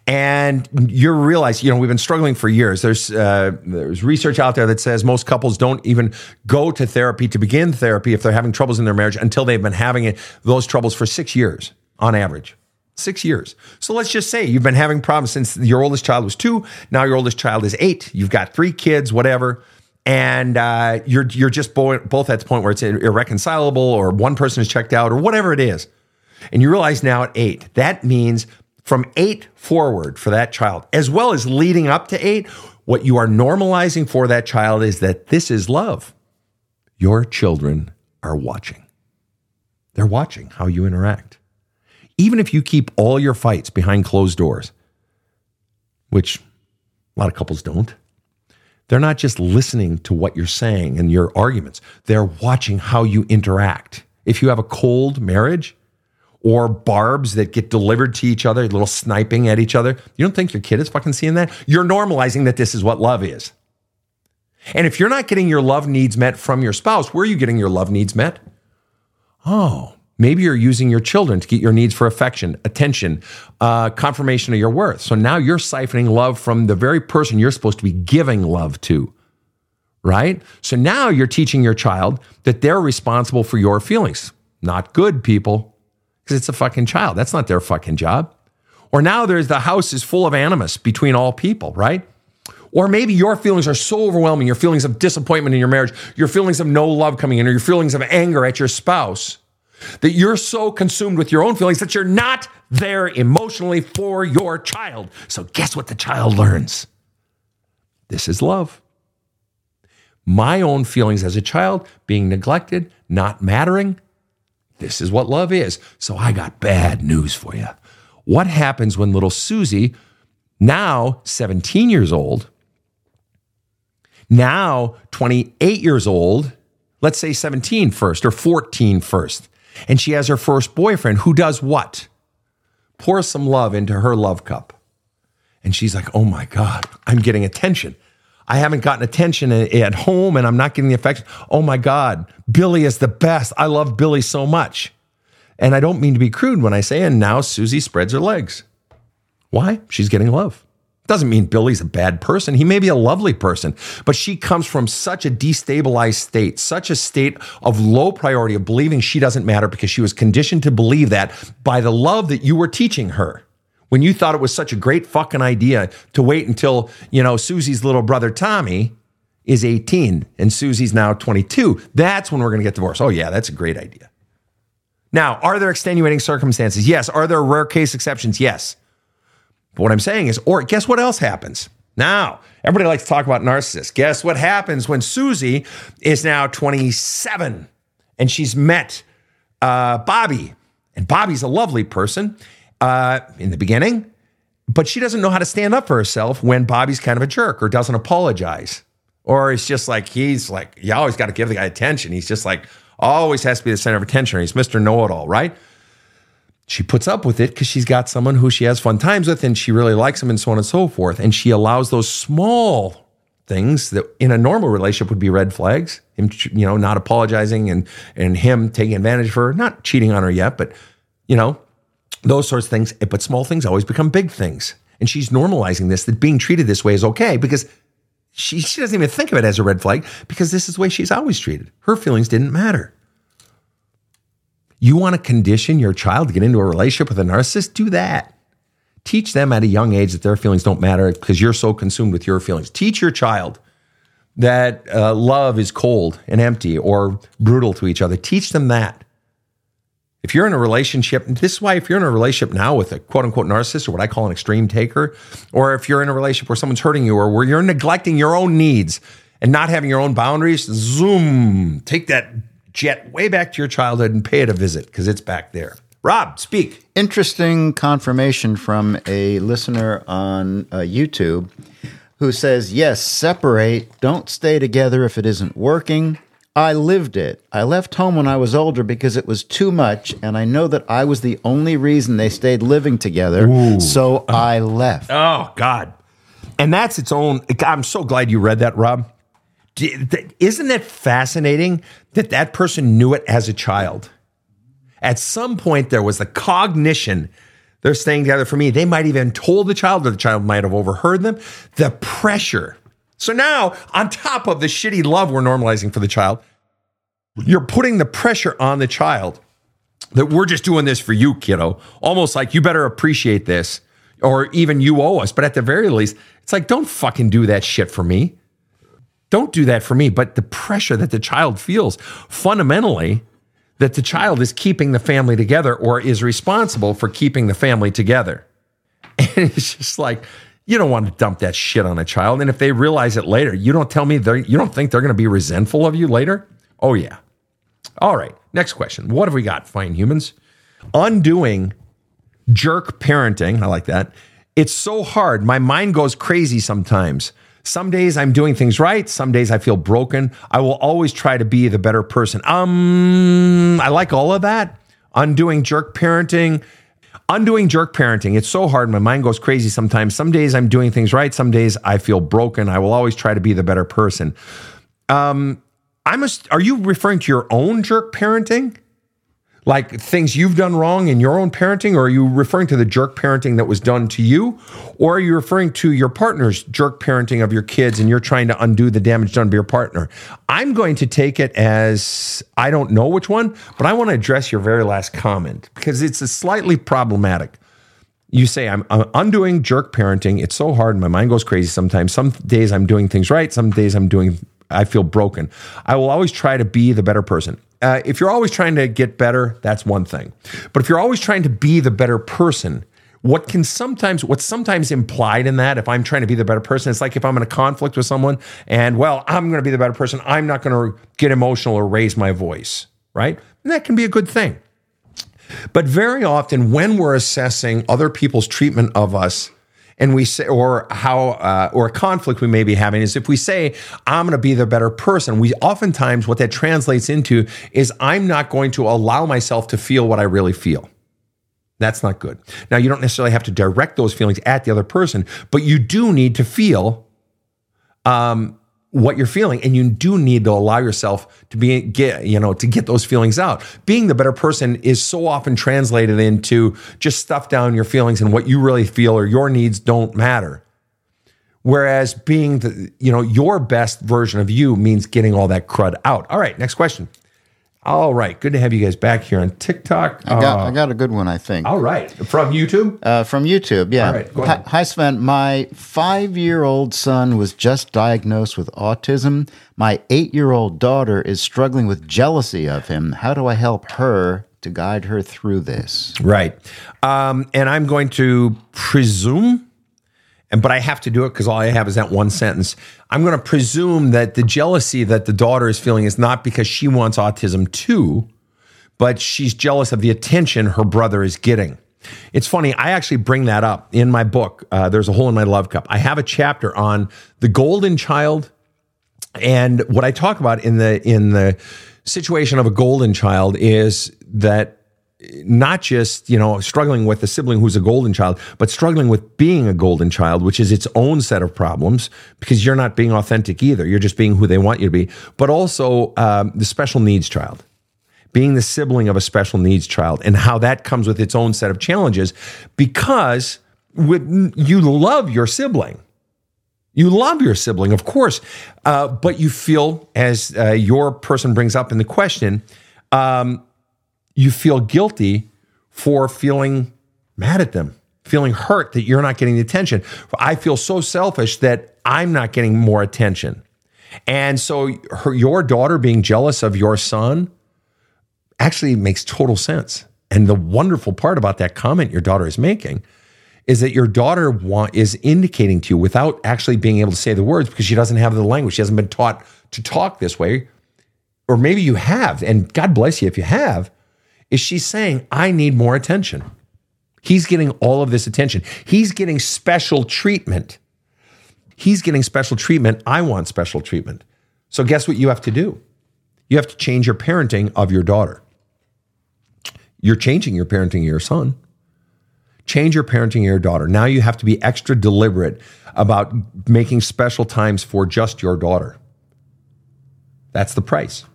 and you realize, you know, we've been struggling for years. There's uh, there's research out there that says most couples don't even go to therapy to begin therapy if they're having troubles in their marriage until they've been having it, those troubles for six years on average. Six years. So let's just say you've been having problems since your oldest child was two. Now your oldest child is eight. You've got three kids, whatever and uh, you're you're just both at the point where it's irreconcilable, or one person is checked out, or whatever it is, and you realize now at eight that means from eight forward for that child, as well as leading up to eight, what you are normalizing for that child is that this is love. Your children are watching. They're watching how you interact. Even if you keep all your fights behind closed doors, which a lot of couples don't, they're not just listening to what you're saying and your arguments, they're watching how you interact. If you have a cold marriage, or barbs that get delivered to each other, little sniping at each other. You don't think your kid is fucking seeing that? You're normalizing that this is what love is. And if you're not getting your love needs met from your spouse, where are you getting your love needs met? Oh, maybe you're using your children to get your needs for affection, attention, uh, confirmation of your worth. So now you're siphoning love from the very person you're supposed to be giving love to, right? So now you're teaching your child that they're responsible for your feelings. Not good, people because it's a fucking child. That's not their fucking job. Or now there's the house is full of animus between all people, right? Or maybe your feelings are so overwhelming, your feelings of disappointment in your marriage, your feelings of no love coming in, or your feelings of anger at your spouse, that you're so consumed with your own feelings that you're not there emotionally for your child. So, guess what the child learns? This is love. My own feelings as a child, being neglected, not mattering, this is what love is. So I got bad news for you. What happens when little Susie, now 17 years old, now 28 years old, let's say 17 first or 14 first, and she has her first boyfriend who does what? Pour some love into her love cup. And she's like, oh my God, I'm getting attention. I haven't gotten attention at home and I'm not getting the affection. Oh my God, Billy is the best. I love Billy so much. And I don't mean to be crude when I say, and now Susie spreads her legs. Why? She's getting love. Doesn't mean Billy's a bad person. He may be a lovely person, but she comes from such a destabilized state, such a state of low priority of believing she doesn't matter because she was conditioned to believe that by the love that you were teaching her when you thought it was such a great fucking idea to wait until, you know, Susie's little brother Tommy is 18 and Susie's now 22. That's when we're going to get divorced. Oh, yeah, that's a great idea. Now, are there extenuating circumstances? Yes. Are there rare case exceptions? Yes. But what I'm saying is, or guess what else happens? Now, everybody likes to talk about narcissists. Guess what happens when Susie is now 27 and she's met uh, Bobby? And Bobby's a lovely person uh, in the beginning, but she doesn't know how to stand up for herself when Bobby's kind of a jerk or doesn't apologize. Or it's just like he's like, you always got to give the guy attention. He's just like, always has to be the center of attention. He's Mr. Know It All, right? She puts up with it because she's got someone who she has fun times with and she really likes him and so on and so forth. And she allows those small things that in a normal relationship would be red flags. Him, you know, not apologizing and and him taking advantage of her, not cheating on her yet, but you know, those sorts of things. But small things always become big things. And she's normalizing this, that being treated this way is okay because she, she doesn't even think of it as a red flag because this is the way she's always treated. Her feelings didn't matter. You want to condition your child to get into a relationship with a narcissist? Do that. Teach them at a young age that their feelings don't matter because you're so consumed with your feelings. Teach your child that uh, love is cold and empty or brutal to each other. Teach them that. If you're in a relationship, this is why if you're in a relationship now with a quote unquote narcissist or what I call an extreme taker, or if you're in a relationship where someone's hurting you or where you're neglecting your own needs and not having your own boundaries, zoom, take that jet way back to your childhood and pay it a visit because it's back there. Rob, speak. Interesting confirmation from a listener on uh, YouTube who says, Yes, separate. Don't stay together if it isn't working. I lived it. I left home when I was older because it was too much, and I know that I was the only reason they stayed living together. So I left. Oh, God. And that's its own. I'm so glad you read that, Rob. Isn't it fascinating that that person knew it as a child? At some point, there was the cognition. They're staying together for me. They might even told the child, or the child might have overheard them. The pressure. So now, on top of the shitty love we're normalizing for the child, you're putting the pressure on the child that we're just doing this for you, kiddo. Almost like you better appreciate this, or even you owe us. But at the very least, it's like, don't fucking do that shit for me. Don't do that for me. But the pressure that the child feels fundamentally that the child is keeping the family together or is responsible for keeping the family together. *laughs* And it's just like, you don't want to dump that shit on a child. And if they realize it later, you don't tell me they're, you don't think they're going to be resentful of you later? Oh, yeah. All right. Next question. What have we got, fine humans? Undoing jerk parenting. I like that. It's so hard. My mind goes crazy sometimes. Some days I'm doing things right. Some days I feel broken. I will always try to be the better person. Um, I like all of that. Undoing jerk parenting. Undoing jerk parenting. It's so hard. My mind goes crazy sometimes. Some days I'm doing things right. Some days I feel broken. I will always try to be the better person. Um, I must. are you referring to your own jerk parenting? Like things you've done wrong in your own parenting, or are you referring to the jerk parenting that was done to you? Or are you referring to your partner's jerk parenting of your kids and you're trying to undo the damage done by your partner? I'm going to take it as I don't know which one, but I want to address your very last comment because it's a slightly problematic. You say, I'm, I'm undoing jerk parenting. It's so hard. My mind goes crazy sometimes. Some days I'm doing things right. Some days I'm doing, I feel broken. I will always try to be the better person. Uh, if you're always trying to get better, that's one thing. But if you're always trying to be the better person, what can sometimes what's sometimes implied in that if i'm trying to be the better person it's like if i'm in a conflict with someone and well i'm going to be the better person i'm not going to get emotional or raise my voice right and that can be a good thing but very often when we're assessing other people's treatment of us and we say or how uh, or a conflict we may be having is if we say i'm going to be the better person we oftentimes what that translates into is i'm not going to allow myself to feel what i really feel. That's not good. Now you don't necessarily have to direct those feelings at the other person but you do need to feel um, what you're feeling and you do need to allow yourself to be get you know to get those feelings out. Being the better person is so often translated into just stuff down your feelings and what you really feel or your needs don't matter. Whereas being the you know your best version of you means getting all that crud out. All right next question all right good to have you guys back here on tiktok I got, Uh, I got a good one, I think. all right from youtube Uh, from YouTube, yeah. All right, go Hi, ahead. hi, Sven. My five year old son was just diagnosed with autism. My eight year old daughter is struggling with jealousy of him. How do I help her to guide her through this? Right. Um, and I'm going to presume, and but I have to do it because all I have is that one sentence. I'm going to presume that the jealousy that the daughter is feeling is not because she wants autism too, but she's jealous of the attention her brother is getting. It's funny. I actually bring that up in my book. Uh, There's a hole in my love cup. I have a chapter on the golden child and what I talk about in the in the situation of a golden child is that not just you know struggling with a sibling who's a golden child, but struggling with being a golden child, which is its own set of problems because you're not being authentic either. You're just being who they want you to be. But also um, the special needs child being the sibling of a special needs child and how that comes with its own set of challenges because with, you love your sibling. You love your sibling, of course, uh, but you feel, as uh, your person brings up in the question, um, you feel guilty for feeling mad at them, feeling hurt that you're not getting the attention. I feel so selfish that I'm not getting more attention. And so her, your daughter being jealous of your son actually makes total sense. And the wonderful part about that comment your daughter is making is that your daughter want, is indicating to you without actually being able to say the words because she doesn't have the language. She hasn't been taught to talk this way. Or maybe you have, and God bless you if you have, is she's saying, I need more attention. He's getting all of this attention. He's getting special treatment. He's getting special treatment. I want special treatment. So, guess what you have to do? You have to change your parenting of your daughter. You're changing your parenting of your son. Change your parenting of your daughter. Now you have to be extra deliberate about making special times for just your daughter. That's the price.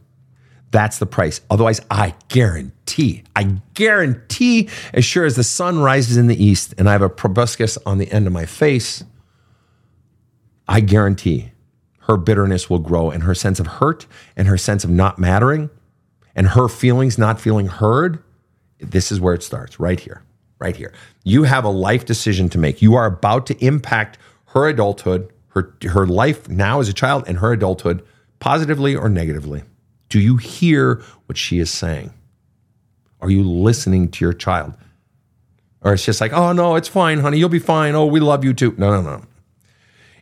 That's the price. Otherwise, I guarantee, I guarantee, as sure as the sun rises in the east and I have a proboscis on the end of my face, I guarantee her bitterness will grow and her sense of hurt and her sense of not mattering and her feelings not feeling heard. This is where it starts, right here, right here. You have a life decision to make. You are about to impact her adulthood, her, her life now as a child, and her adulthood positively or negatively. Do you hear what she is saying? Are you listening to your child? Or it's just like, oh, no, it's fine, honey. You'll be fine. Oh, we love you too. No, no, no.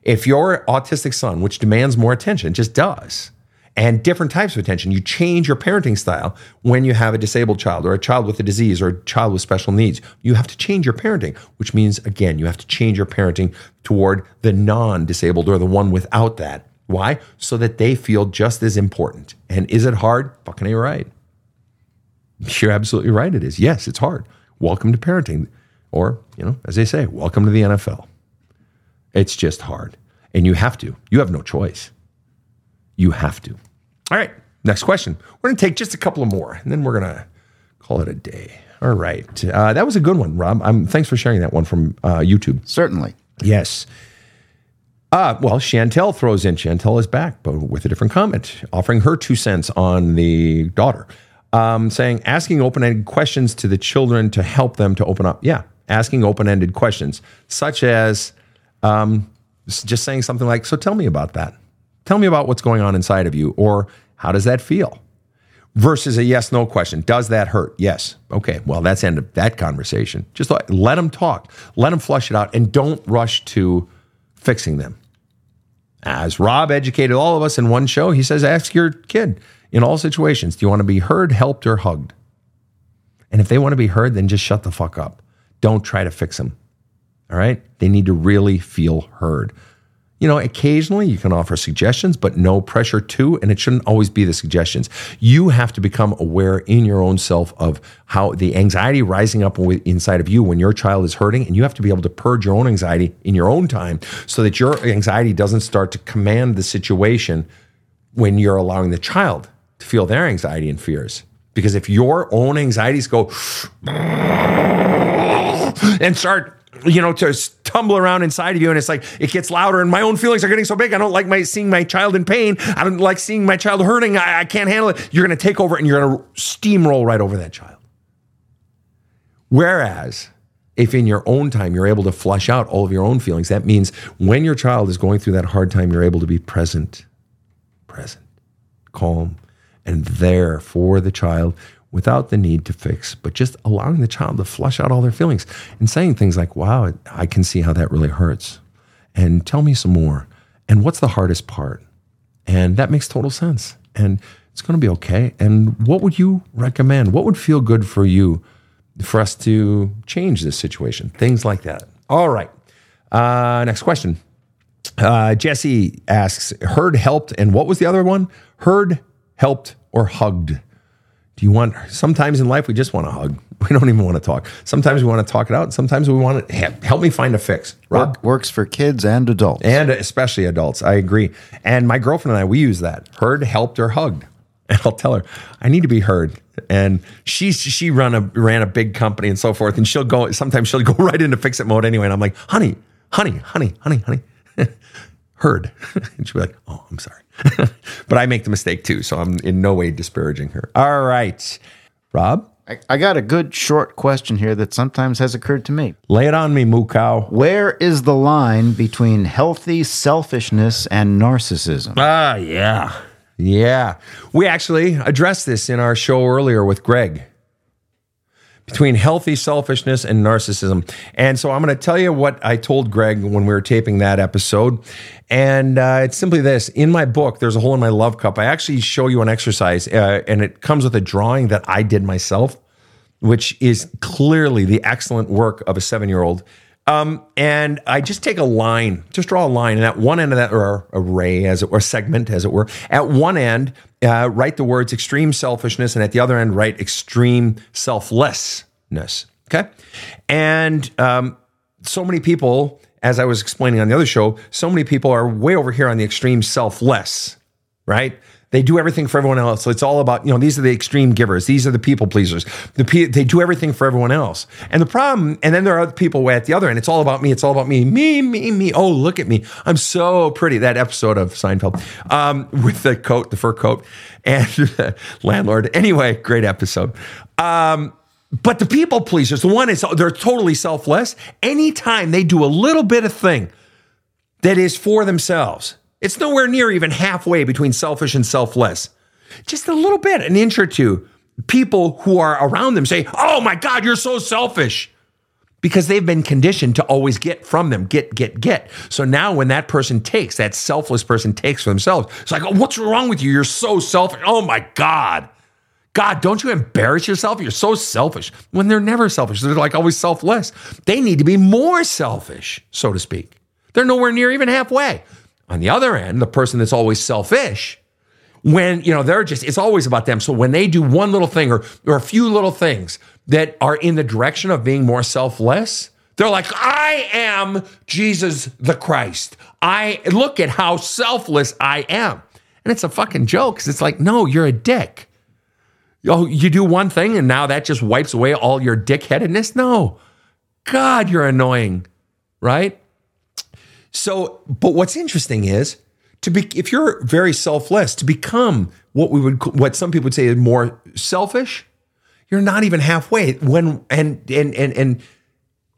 If your autistic son, which demands more attention, just does, and different types of attention, you change your parenting style when you have a disabled child or a child with a disease or a child with special needs. You have to change your parenting, which means, again, you have to change your parenting toward the non disabled or the one without that. Why? So that they feel just as important. And is it hard? Fucking A right. You're absolutely right. It is. Yes, it's hard. Welcome to parenting. Or, you know, as they say, welcome to the NFL. It's just hard. And you have to. You have no choice. You have to. All right. Next question. We're going to take just a couple of more and then we're going to call it a day. All right. Uh, that was a good one, Rob. Um, thanks for sharing that one from uh, YouTube. Certainly. Yes. Uh, well, Chantel throws in. Chantel is back, but with a different comment, offering her two cents on the daughter, um, saying, asking open ended questions to the children to help them to open up. Yeah, asking open ended questions, such as um, just saying something like, So tell me about that. Tell me about what's going on inside of you, or how does that feel? Versus a yes no question. Does that hurt? Yes. Okay. Well, that's end of that conversation. Just let them talk, let them flush it out, and don't rush to fixing them. As Rob educated all of us in one show, he says, ask your kid in all situations, do you want to be heard, helped, or hugged? And if they want to be heard, then just shut the fuck up. Don't try to fix them. All right? They need to really feel heard. You know, occasionally you can offer suggestions, but no pressure to, and it shouldn't always be the suggestions. You have to become aware in your own self of how the anxiety rising up inside of you when your child is hurting, and you have to be able to purge your own anxiety in your own time so that your anxiety doesn't start to command the situation when you're allowing the child to feel their anxiety and fears. Because if your own anxieties go *sniffs* and start you know, to tumble around inside of you, and it's like it gets louder, and my own feelings are getting so big. I don't like my seeing my child in pain. I don't like seeing my child hurting. I, I can't handle it. You're going to take over, and you're going to steamroll right over that child. Whereas, if in your own time you're able to flush out all of your own feelings, that means when your child is going through that hard time, you're able to be present, present, calm, and there for the child without the need to fix, but just allowing the child to flush out all their feelings and saying things like, wow, I can see how that really hurts. And tell me some more. And what's the hardest part? And that makes total sense. And it's going to be okay. And what would you recommend? What would feel good for you for us to change this situation? Things like that. All right. Uh, next question. Uh, Jesse asks, heard, helped, and what was the other one? Heard, helped, or hugged? Do you want, sometimes in life, we just want to hug. *laughs* We don't even want to talk. Sometimes we want to talk it out. Sometimes we want to help me find a fix. Rob? Work, works for kids and adults. And especially adults. I agree. And my girlfriend and I, we use that heard, helped, or hugged. *laughs* and I'll tell her I need to be heard. And she she run a ran a big company and so forth, and she'll go. Sometimes she'll go *laughs* right into fix it mode anyway, and I'm like, honey, honey, honey, honey, honey, heard. *laughs* and she'll be like, oh, I'm sorry, *laughs* but I make the mistake too, so I'm in no way disparaging her. All right, Rob, I, I got a good short question here that sometimes has occurred to me. lay it on me, moo cow. Where is the line between healthy selfishness and narcissism? Ah, yeah. Yeah. We actually addressed this in our show earlier with Greg between healthy selfishness and narcissism. And so I'm going to tell you what I told Greg when we were taping that episode. And uh, it's simply this in my book, There's a Hole in My Love Cup. I actually show you an exercise, uh, and it comes with a drawing that I did myself, which is clearly the excellent work of a seven year old. Um, and I just take a line, just draw a line, and at one end of that, or a ray, as it were, segment, as it were, at one end, uh, write the words extreme selfishness, and at the other end, write extreme selflessness. Okay. And um, so many people, as I was explaining on the other show, so many people are way over here on the extreme selfless, right? They do everything for everyone else. So it's all about, you know, these are the extreme givers. These are the people pleasers. The pe- they do everything for everyone else. And the problem, and then there are other people way at the other end. It's all about me. It's all about me. Me, me, me. Oh, look at me. I'm so pretty. That episode of Seinfeld um, with the coat, the fur coat, and the *laughs* landlord. Anyway, great episode. Um, but the people pleasers, the one is they're totally selfless. Anytime they do a little bit of thing that is for themselves, it's nowhere near even halfway between selfish and selfless. Just a little bit, an inch or two. People who are around them say, Oh my God, you're so selfish. Because they've been conditioned to always get from them, get, get, get. So now when that person takes, that selfless person takes for themselves, it's like, oh, what's wrong with you? You're so selfish. Oh my God. God, don't you embarrass yourself? You're so selfish. When they're never selfish, they're like always selfless. They need to be more selfish, so to speak. They're nowhere near even halfway. On the other end, the person that's always selfish, when you know they're just it's always about them. So when they do one little thing or or a few little things that are in the direction of being more selfless, they're like, I am Jesus the Christ. I look at how selfless I am. And it's a fucking joke because it's like, no, you're a dick. Oh, you do one thing and now that just wipes away all your dickheadedness? No. God, you're annoying, right? So, but what's interesting is to be if you're very selfless, to become what we would what some people would say is more selfish, you're not even halfway. When and and and and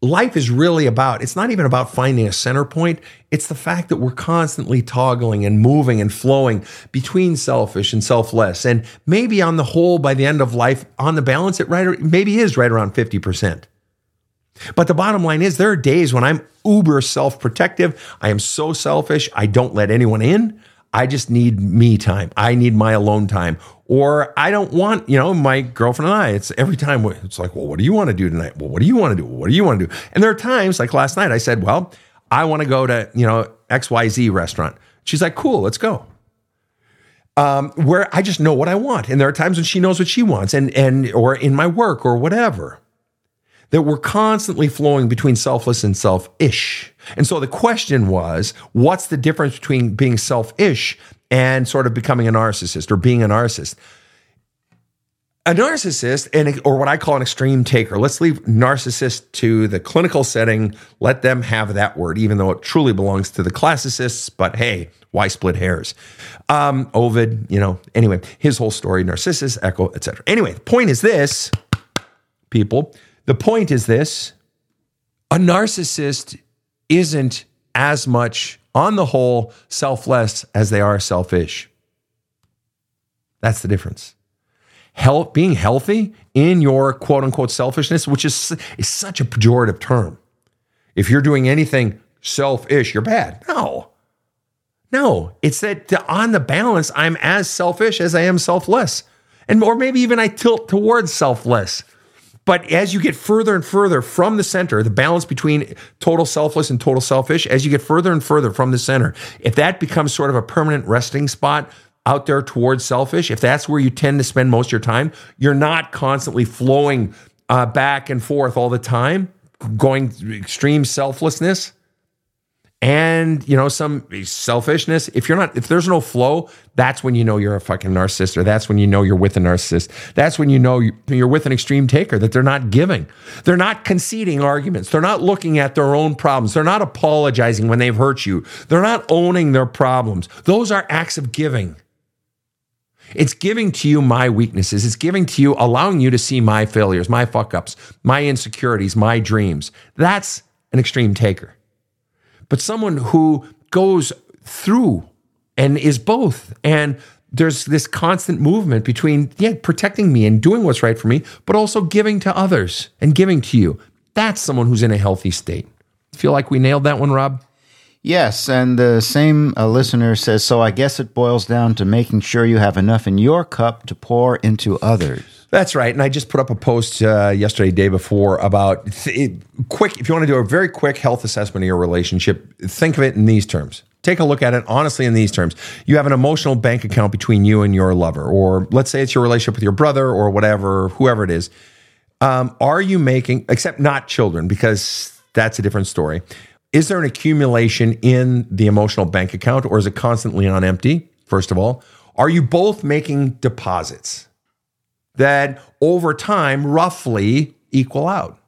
life is really about it's not even about finding a center point. It's the fact that we're constantly toggling and moving and flowing between selfish and selfless. And maybe on the whole by the end of life on the balance it right maybe is right around 50% but the bottom line is there are days when i'm uber self-protective i am so selfish i don't let anyone in i just need me time i need my alone time or I don't want, you know, my girlfriend and I, it's every time it's like, well, what do you want to do tonight? Well, what do you want to do? What do you want to do? And there are times like last night, I said, well, I want to go to, you know, XYZ restaurant. She's like, cool, let's go. Um, where I just know what I want. And there are times when she knows what she wants and, and, or in my work or whatever that we're constantly flowing between selfless and selfish. And so the question was, what's the difference between being selfish and sort of becoming a narcissist or being a narcissist. A narcissist, and or what I call an extreme taker. Let's leave narcissist to the clinical setting. Let them have that word, even though it truly belongs to the classicists. But hey, why split hairs? Um, Ovid, you know. Anyway, his whole story: Narcissus, Echo, etc. Anyway, the point is this, people. The point is this: a narcissist isn't as much on the whole, selfless as they are selfish. That's the difference. Health, being healthy in your quote unquote selfishness, which is, is such a pejorative term. If you're doing anything selfish, you're bad. No. No, it's that on the balance, I'm as selfish as I am selfless. And or maybe even I tilt towards selfless. But as you get further and further from the center, the balance between total selfless and total selfish, as you get further and further from the center, if that becomes sort of a permanent resting spot out there towards selfish, if that's where you tend to spend most of your time, you're not constantly flowing uh, back and forth all the time, going extreme selflessness and you know some selfishness if you're not if there's no flow that's when you know you're a fucking narcissist or that's when you know you're with a narcissist. That's when you know you're with an extreme taker that they're not giving. They're not conceding arguments. They're not looking at their own problems. They're not apologizing when they've hurt you. They're not owning their problems. Those are acts of giving. It's giving to you my weaknesses. It's giving to you, allowing you to see my failures, my fuck ups, my insecurities, my dreams. That's an extreme taker. But someone who goes through and is both, and there's this constant movement between, yeah, protecting me and doing what's right for me, but also giving to others and giving to you. That's someone who's in a healthy state. Feel like we nailed that one, Rob? Yes, and the same uh, listener says, so I guess it boils down to making sure you have enough in your cup to pour into others. That's right. And I just put up a post uh, yesterday, day before, about th- quick. If you want to do a very quick health assessment of your relationship, think of it in these terms. Take a look at it honestly in these terms. You have an emotional bank account between you and your lover, or let's say it's your relationship with your brother or whatever, whoever it is. Um, are you making, except not children, because that's a different story is there an accumulation in the emotional bank account or is it constantly on empty? First of all, are you both making deposits that over time roughly equal out?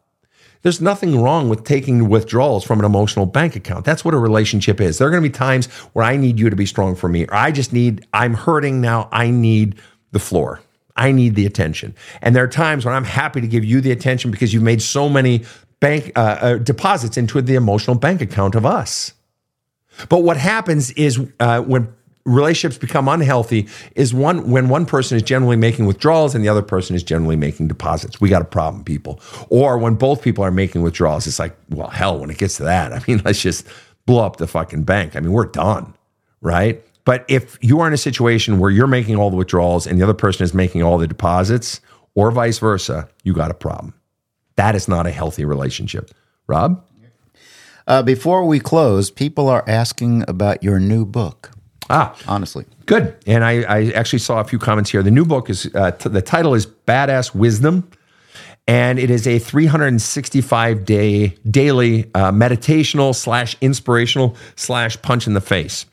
There's nothing wrong with taking withdrawals from an emotional bank account. That's what a relationship is. There are going to be times where I need you to be strong for me, or I just need, I'm hurting now. I need the floor. I need the attention. And there are times when I'm happy to give you the attention because you've made so many bank uh, uh, deposits into the emotional bank account of us. But what happens is uh, when relationships become unhealthy is one when one person is generally making withdrawals and the other person is generally making deposits. We got a problem, people. Or when both people are making withdrawals, it's like, well, hell, when it gets to that, *laughs* I mean, let's just blow up the fucking bank. I mean, we're done, right? But if you are in a situation where you're making all the withdrawals and the other person is making all the deposits, or vice versa, you got a problem. That is not a healthy relationship. Rob? Uh, before we close, people are asking about your new book. Ah, honestly, good. And I, I actually saw a few comments here. The new book is uh, t- the title is Badass Wisdom, and it is a 365 day daily uh, meditational slash inspirational slash punch in the face.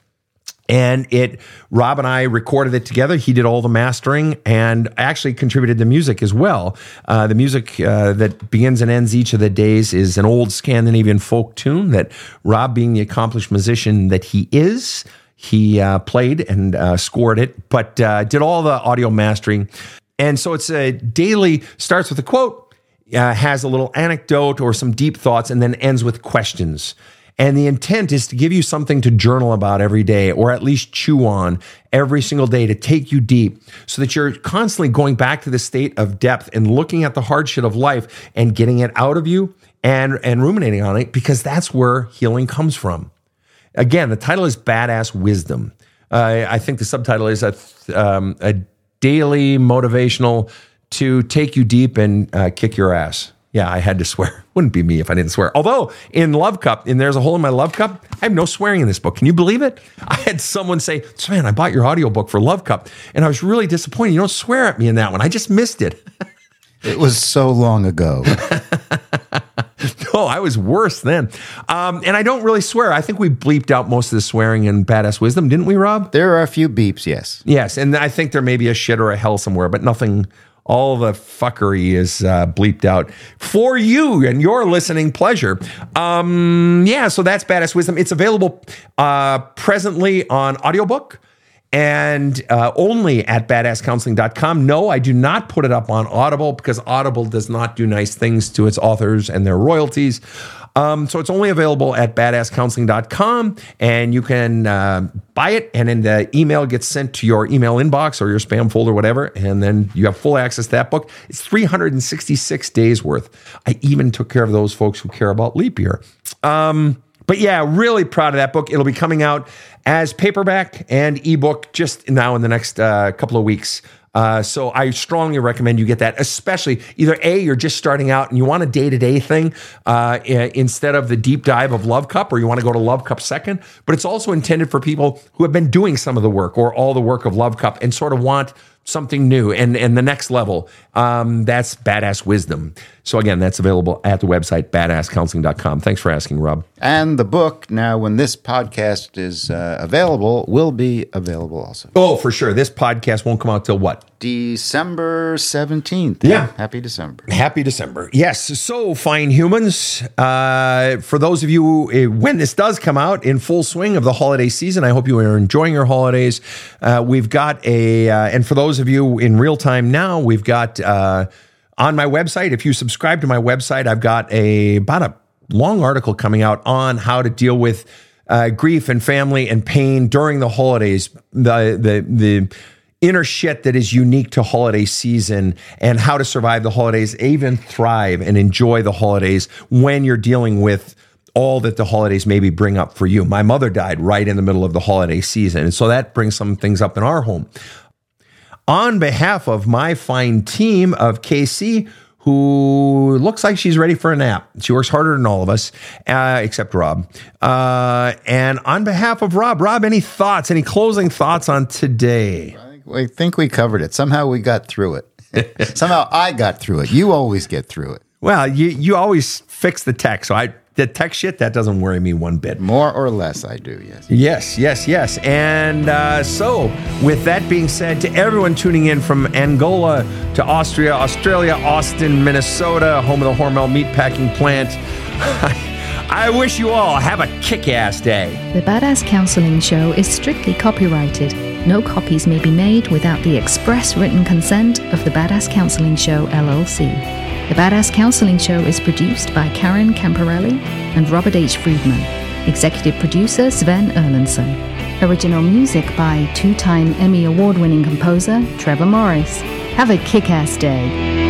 And it rob and i recorded it together. He did all the mastering and actually contributed the music as well. Uh, the music uh, that begins and ends each of the days is an old scandinavian folk tune that rob being the accomplished musician that he is he uh, played and uh, scored it but uh, did all the audio mastering and so it's a daily starts with a quote uh, has a little anecdote or some deep thoughts and then ends with questions and the intent is to give you something to journal about every day, or at least chew on every single day to take you deep so that you're constantly going back to the state of depth and looking at the hardship of life and getting it out of you and, and ruminating on it because that's where healing comes from. Again, the title is Badass Wisdom. Uh, I think the subtitle is a, um, a daily motivational to take you deep and uh, kick your ass. Yeah, I had to swear. *laughs* Wouldn't be me if I didn't swear. Although in Love Cup, and there's a hole in my Love Cup, I have no swearing in this book. Can you believe it? *laughs* I had someone say, man, I bought your audiobook for Love Cup. And I was really disappointed. You don't swear at me in that one. I just missed it. *laughs* it was so long ago. No, *laughs* I was worse then. Um, and I don't really swear. I think we bleeped out most of the swearing in Badass Wisdom, didn't we, Rob? There are a few beeps, yes. Yes. And I think there may be a shit or a hell somewhere, but nothing all the fuckery is uh, bleeped out for you and your listening pleasure. Um, yeah, so that's Badass Wisdom. It's available uh, presently on audiobook and uh, only at badasscounseling.com. No, I do not put it up on Audible because Audible does not do nice things to its authors and their royalties. Um, so it's only available at badasscounseling.com and you can uh, buy it and then the email gets sent to your email inbox or your spam folder, whatever. And then you have full access to that book. It's 366 days worth. I even took care of those folks who care about leap year. Um, but yeah, really proud of that book. It'll be coming out as paperback and ebook just now in the next uh, couple of weeks. Uh, so I strongly recommend you get that, especially either A, you're just starting out and you want a day to day thing uh, instead of the deep dive of Love Cup, or you want to go to Love Cup second. But it's also intended for people who have been doing some of the work or all the work of Love Cup and sort of want something new and, and the next level. Um, that's Badass Wisdom. So again, that's available at the website, badasscounseling.com. Thanks for asking, Rob. And the book, now, when this podcast is uh, available, will be available also. Oh, for sure. This podcast won't come out till what? December 17th. Yeah. Happy December. Happy December. Yes. So, fine humans, uh, for those of you, uh, when this does come out in full swing of the holiday season, I hope you are enjoying your holidays. Uh, we've got a, uh, and for those of you in real time now, we've got uh, on my website, if you subscribe to my website, I've got a, about a long article coming out on how to deal with uh, grief and family and pain during the holidays. The, the, the, inner shit that is unique to holiday season and how to survive the holidays, even thrive and enjoy the holidays when you're dealing with all that the holidays maybe bring up for you. My mother died right in the middle of the holiday season. And so that brings some things up in our home. On behalf of my fine team of KC, who looks like she's ready for a nap. She works harder than all of us, uh, except Rob. Uh, and on behalf of Rob, Rob, any thoughts, any closing thoughts on today? I think we covered it. Somehow we got through it. *laughs* Somehow I got through it. You always get through it. Well, you you always fix the tech, so I the tech shit that doesn't worry me one bit. More or less, I do. Yes. Yes, yes, yes. And uh, so, with that being said, to everyone tuning in from Angola to Austria, Australia, Austin, Minnesota, home of the Hormel meatpacking plant. *laughs* I wish you all have a kick ass day. The Badass Counseling Show is strictly copyrighted. No copies may be made without the express written consent of the Badass Counseling Show, LLC. The Badass Counseling Show is produced by Karen Camparelli and Robert H. Friedman. Executive producer Sven Erlandson. Original music by two time Emmy Award winning composer Trevor Morris. Have a kick ass day.